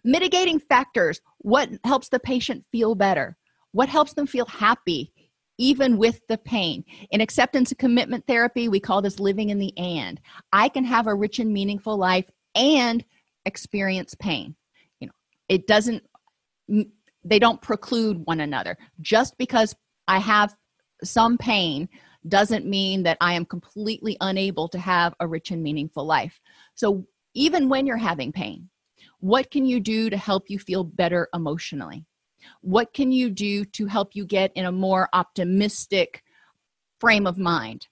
Mitigating factors what helps the patient feel better? What helps them feel happy even with the pain. In acceptance and commitment therapy, we call this living in the and. I can have a rich and meaningful life and experience pain. You know, it doesn't they don't preclude one another. Just because I have some pain doesn't mean that I am completely unable to have a rich and meaningful life. So even when you're having pain, what can you do to help you feel better emotionally? What can you do to help you get in a more optimistic frame of mind?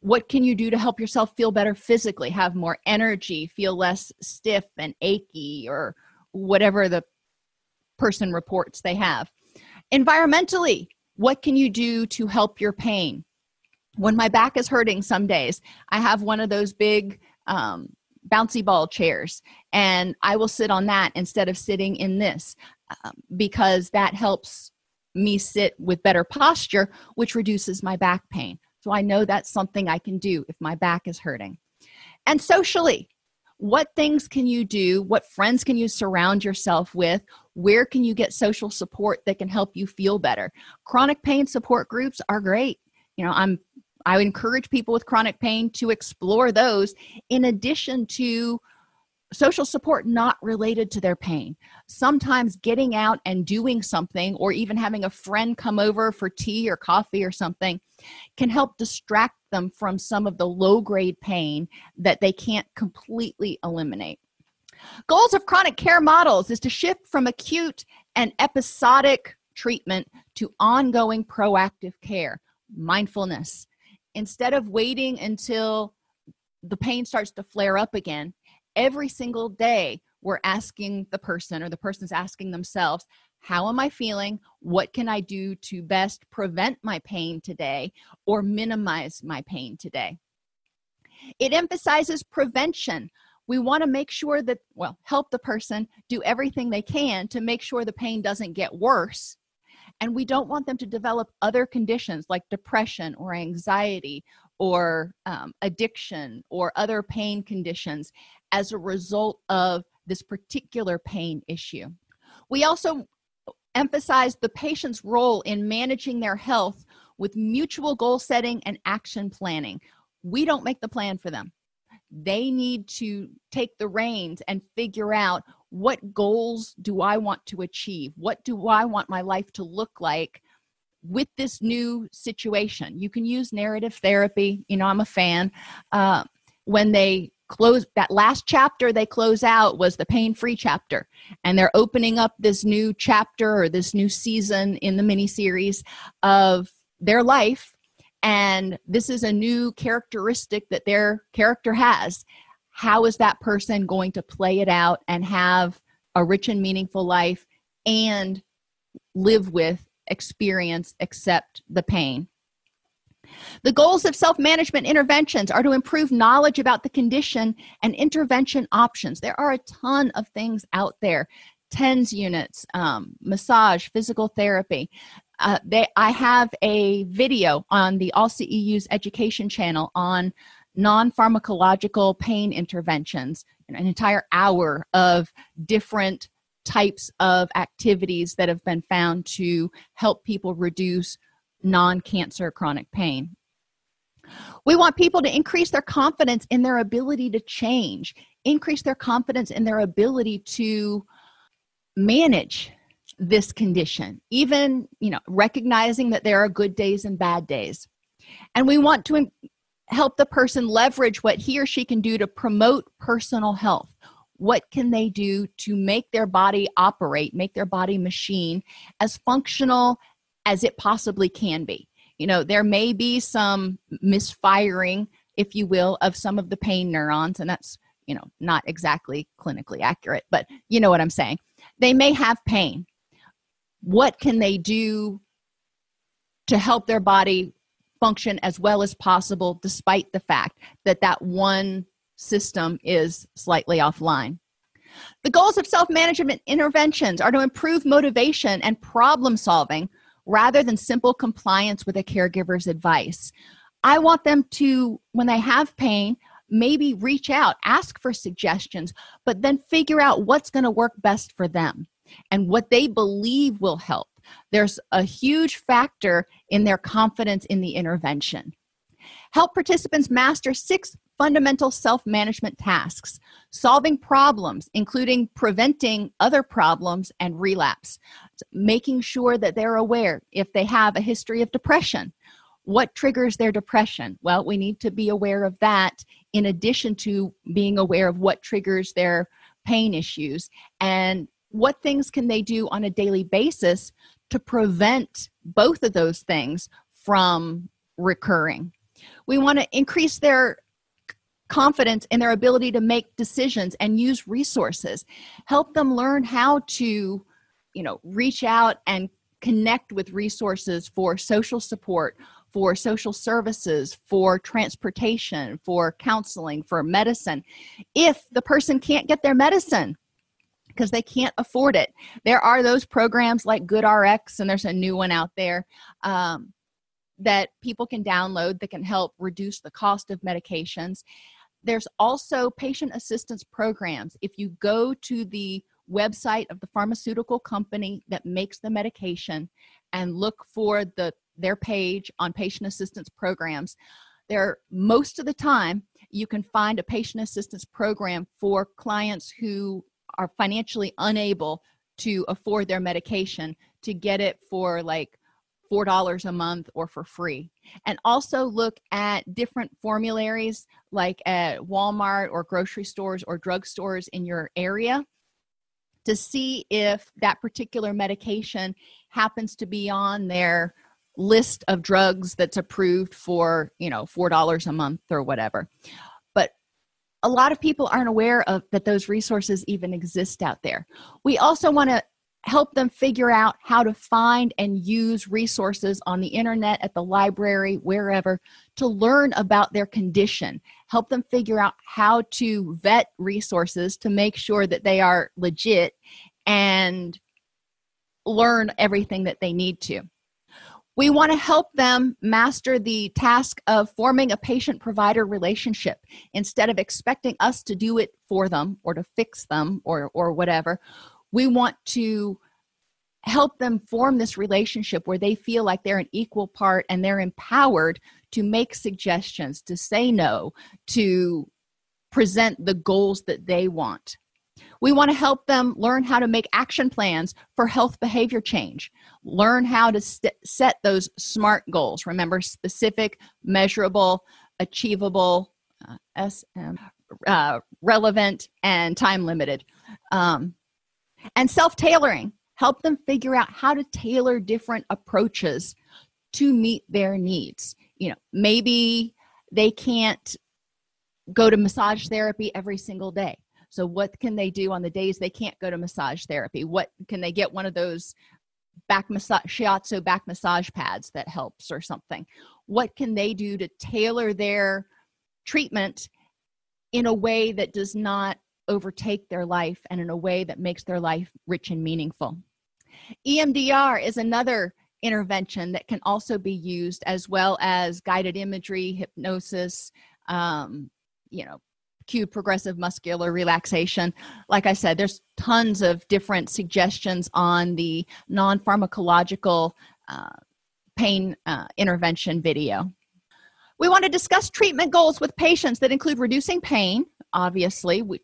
What can you do to help yourself feel better physically, have more energy, feel less stiff and achy, or whatever the person reports they have? Environmentally, what can you do to help your pain? When my back is hurting some days, I have one of those big um, bouncy ball chairs and I will sit on that instead of sitting in this um, because that helps me sit with better posture, which reduces my back pain. So I know that's something I can do if my back is hurting. And socially, what things can you do? What friends can you surround yourself with? Where can you get social support that can help you feel better? Chronic pain support groups are great. You know, I'm I would encourage people with chronic pain to explore those in addition to social support not related to their pain. Sometimes getting out and doing something, or even having a friend come over for tea or coffee or something, can help distract them from some of the low grade pain that they can't completely eliminate. Goals of chronic care models is to shift from acute and episodic treatment to ongoing proactive care, mindfulness. Instead of waiting until the pain starts to flare up again, every single day we're asking the person or the person's asking themselves how am i feeling? What can i do to best prevent my pain today or minimize my pain today? It emphasizes prevention. We want to make sure that well help the person do everything they can to make sure the pain doesn't get worse and we don't want them to develop other conditions like depression or anxiety or um, addiction or other pain conditions as a result of this particular pain issue. We also emphasize the patient's role in managing their health with mutual goal setting and action planning. We don't make the plan for them. They need to take the reins and figure out what goals do I want to achieve? What do I want my life to look like with this new situation? You can use narrative therapy. You know, I'm a fan. Uh, when they close that last chapter they close out was the pain free chapter and they're opening up this new chapter or this new season in the mini series of their life and this is a new characteristic that their character has how is that person going to play it out and have a rich and meaningful life and live with experience accept the pain the goals of self management interventions are to improve knowledge about the condition and intervention options. There are a ton of things out there TENS units, um, massage, physical therapy. Uh, they, I have a video on the All CEU's education channel on non pharmacological pain interventions, an entire hour of different types of activities that have been found to help people reduce non cancer chronic pain. We want people to increase their confidence in their ability to change, increase their confidence in their ability to manage this condition, even, you know, recognizing that there are good days and bad days. And we want to help the person leverage what he or she can do to promote personal health. What can they do to make their body operate, make their body machine as functional as it possibly can be. You know, there may be some misfiring, if you will, of some of the pain neurons, and that's, you know, not exactly clinically accurate, but you know what I'm saying. They may have pain. What can they do to help their body function as well as possible despite the fact that that one system is slightly offline? The goals of self management interventions are to improve motivation and problem solving rather than simple compliance with a caregiver's advice. I want them to, when they have pain, maybe reach out, ask for suggestions, but then figure out what's going to work best for them and what they believe will help. There's a huge factor in their confidence in the intervention. Help participants master six fundamental self management tasks solving problems, including preventing other problems and relapse, making sure that they're aware if they have a history of depression. What triggers their depression? Well, we need to be aware of that in addition to being aware of what triggers their pain issues and what things can they do on a daily basis to prevent both of those things from recurring. We want to increase their confidence in their ability to make decisions and use resources help them learn how to you know reach out and connect with resources for social support for social services for transportation for counseling for medicine if the person can't get their medicine because they can't afford it there are those programs like GoodRx and there's a new one out there um, that people can download that can help reduce the cost of medications there's also patient assistance programs. If you go to the website of the pharmaceutical company that makes the medication and look for the their page on patient assistance programs, there most of the time you can find a patient assistance program for clients who are financially unable to afford their medication to get it for like $4 a month or for free. And also look at different formularies like at Walmart or grocery stores or drugstores in your area to see if that particular medication happens to be on their list of drugs that's approved for, you know, $4 a month or whatever. A lot of people aren't aware of that those resources even exist out there. We also want to help them figure out how to find and use resources on the internet, at the library, wherever, to learn about their condition. Help them figure out how to vet resources to make sure that they are legit and learn everything that they need to. We want to help them master the task of forming a patient provider relationship instead of expecting us to do it for them or to fix them or, or whatever we want to help them form this relationship where they feel like they're an equal part and they're empowered to make suggestions, to say no, to present the goals that they want. We want to help them learn how to make action plans for health behavior change. Learn how to st- set those SMART goals. Remember, specific, measurable, achievable, uh, SM, uh, relevant and time limited um, and self-tailoring help them figure out how to tailor different approaches to meet their needs you know maybe they can't go to massage therapy every single day so what can they do on the days they can't go to massage therapy? What can they get one of those back massage shiatsu back massage pads that helps or something? What can they do to tailor their treatment in a way that does not overtake their life and in a way that makes their life rich and meaningful? EMDR is another intervention that can also be used as well as guided imagery hypnosis um, you know progressive muscular relaxation. Like i said there's tons of different suggestions on the non-pharmacological uh, pain uh, intervention video. We want to discuss treatment goals with patients that include reducing pain obviously. We,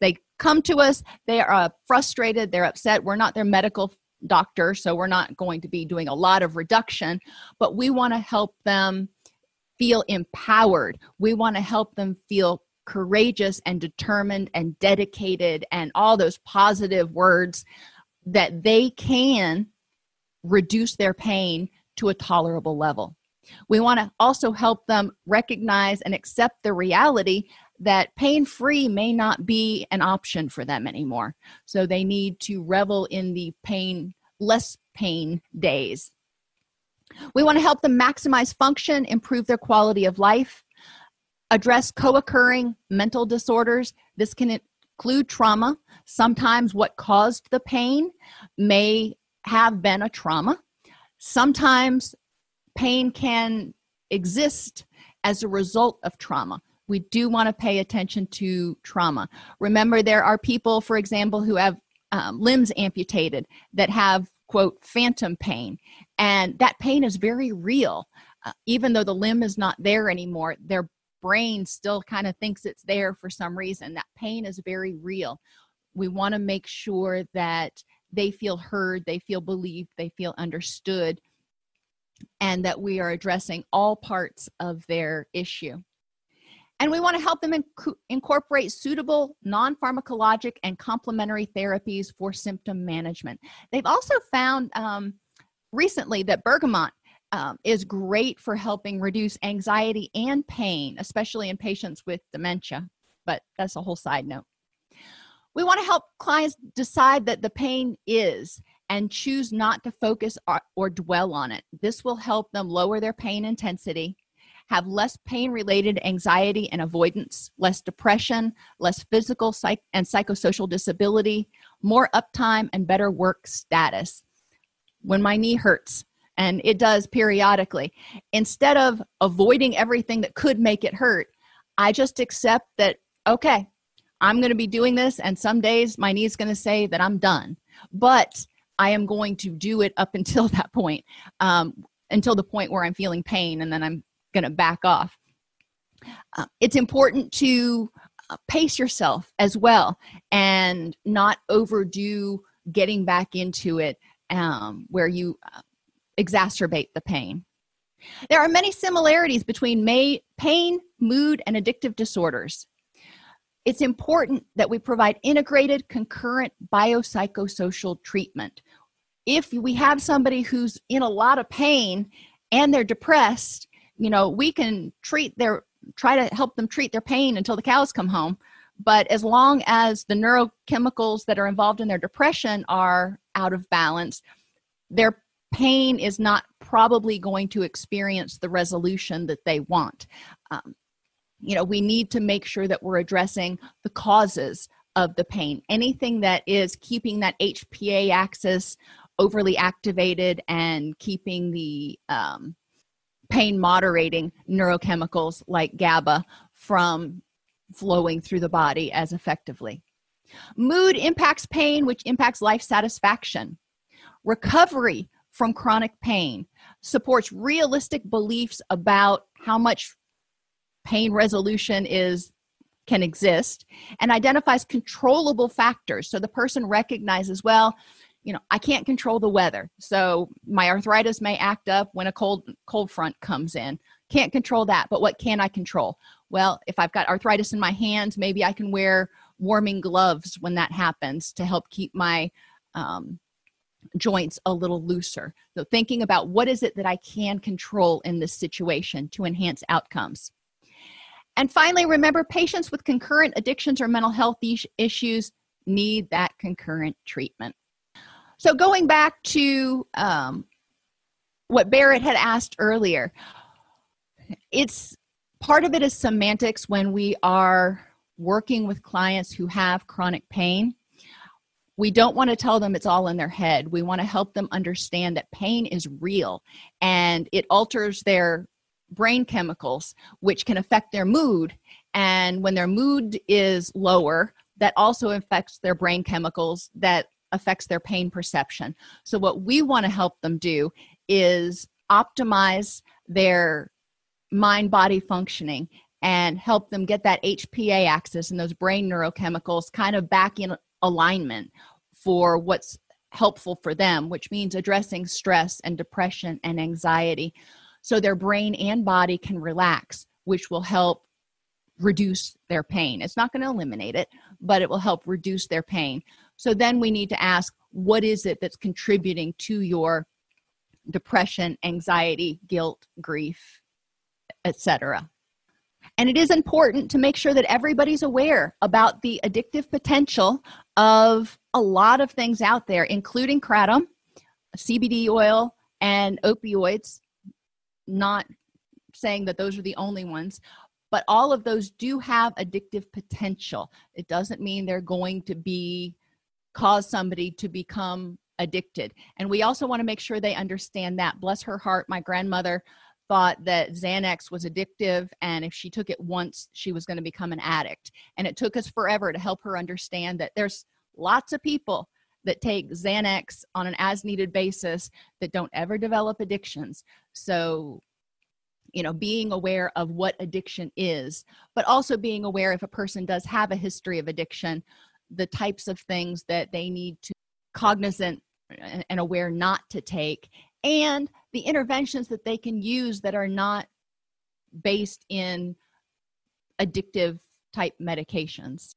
they come to us they are uh, frustrated they're upset. We're not their medical doctor so we're not going to be doing a lot of reduction but we want to help them feel empowered. We want to help them feel courageous and determined and dedicated and all those positive words that they can reduce their pain to a tolerable level we want to also help them recognize and accept the reality that pain free may not be an option for them anymore. So they need to revel in the pain, less pain days. We want to help them maximize function, improve their quality of life, address co occurring mental disorders. This can include trauma. Sometimes what caused the pain may have been a trauma. Sometimes pain can exist as a result of trauma we do want to pay attention to trauma remember there are people for example who have um, limbs amputated that have quote phantom pain and that pain is very real uh, even though the limb is not there anymore their brain still kind of thinks it's there for some reason that pain is very real we want to make sure that they feel heard they feel believed they feel understood and that we are addressing all parts of their issue and we want to help them inc- incorporate suitable non pharmacologic and complementary therapies for symptom management. They've also found um, recently that bergamot um, is great for helping reduce anxiety and pain, especially in patients with dementia. But that's a whole side note. We want to help clients decide that the pain is and choose not to focus or, or dwell on it. This will help them lower their pain intensity have less pain related anxiety and avoidance, less depression, less physical psych- and psychosocial disability, more uptime, and better work status. When my knee hurts, and it does periodically, instead of avoiding everything that could make it hurt, I just accept that, okay, I'm going to be doing this, and some days my knee is going to say that I'm done. But I am going to do it up until that point, um, until the point where I'm feeling pain, and then I'm going to back off. Uh, it's important to uh, pace yourself as well and not overdo getting back into it um, where you uh, exacerbate the pain. There are many similarities between may, pain, mood, and addictive disorders. It's important that we provide integrated, concurrent biopsychosocial treatment. If we have somebody who's in a lot of pain and they're depressed, you know we can treat their try to help them treat their pain until the cows come home but as long as the neurochemicals that are involved in their depression are out of balance their pain is not probably going to experience the resolution that they want um, you know we need to make sure that we're addressing the causes of the pain anything that is keeping that HPA axis overly activated and keeping the um, pain moderating neurochemicals like GABA from flowing through the body as effectively. Mood impacts pain, which impacts life satisfaction. Recovery from chronic pain supports realistic beliefs about how much pain resolution is can exist and identifies controllable factors. So the person recognizes well you know i can't control the weather so my arthritis may act up when a cold cold front comes in. Can't control that but what can i control? Well if i've got arthritis in my hands maybe i can wear warming gloves when that happens to help keep my um, joints a little looser. So thinking about what is it that i can control in this situation to enhance outcomes. And finally remember patients with concurrent addictions or mental health issues need that concurrent treatment. So going back to um, what barrett had asked earlier it's part of it is semantics when we are working with clients who have chronic pain we don't want to tell them it's all in their head. We want to help them understand that pain is real and it alters their brain chemicals, which can affect their mood. And when their mood is lower, that also affects their brain chemicals that affects their pain perception. So, what we want to help them do is optimize their mind body functioning and help them get that HPA axis and those brain neurochemicals kind of back in alignment for what's helpful for them, which means addressing stress and depression and anxiety so their brain and body can relax, which will help reduce their pain. It's not going to eliminate it, but it will help reduce their pain. So then we need to ask what is it that's contributing to your depression, anxiety, guilt, grief, etc. And it is important to make sure that everybody's aware about the addictive potential of a lot of things out there, including kratom, CBD oil, and opioids. Not saying that those are the only ones, but all of those do have addictive potential. It doesn't mean they're going to be cause somebody to become addicted. And we also want to make sure they understand that. Bless her heart, my grandmother thought that Xanax was addictive and if she took it once, she was going to become an addict. And it took us forever to help her understand that there's lots of people that take Xanax on an as needed basis that don't ever develop addictions. So, you know, being aware of what addiction is, but also being aware if a person does have a history of addiction, the types of things that they need to cognizant and aware not to take and the interventions that they can use that are not based in addictive type medications.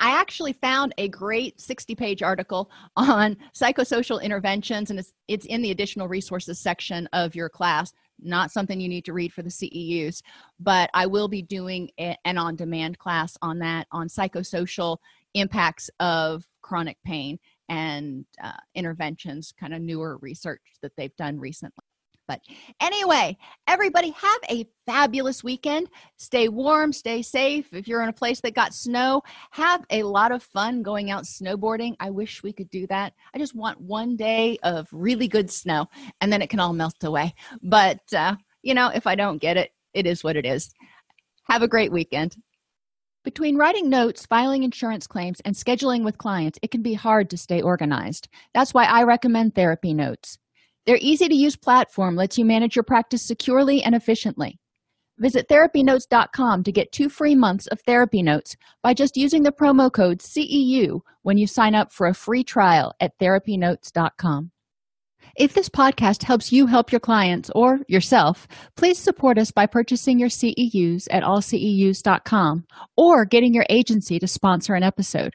I actually found a great 60 page article on psychosocial interventions, and it's, it's in the additional resources section of your class. Not something you need to read for the CEUs, but I will be doing a, an on demand class on that on psychosocial impacts of chronic pain and uh, interventions, kind of newer research that they've done recently. But anyway, everybody have a fabulous weekend. Stay warm, stay safe. If you're in a place that got snow, have a lot of fun going out snowboarding. I wish we could do that. I just want one day of really good snow and then it can all melt away. But, uh, you know, if I don't get it, it is what it is. Have a great weekend. Between writing notes, filing insurance claims, and scheduling with clients, it can be hard to stay organized. That's why I recommend Therapy Notes. Their easy to use platform lets you manage your practice securely and efficiently. Visit therapynotes.com to get two free months of therapy notes by just using the promo code CEU when you sign up for a free trial at therapynotes.com. If this podcast helps you help your clients or yourself, please support us by purchasing your CEUs at allceus.com or getting your agency to sponsor an episode.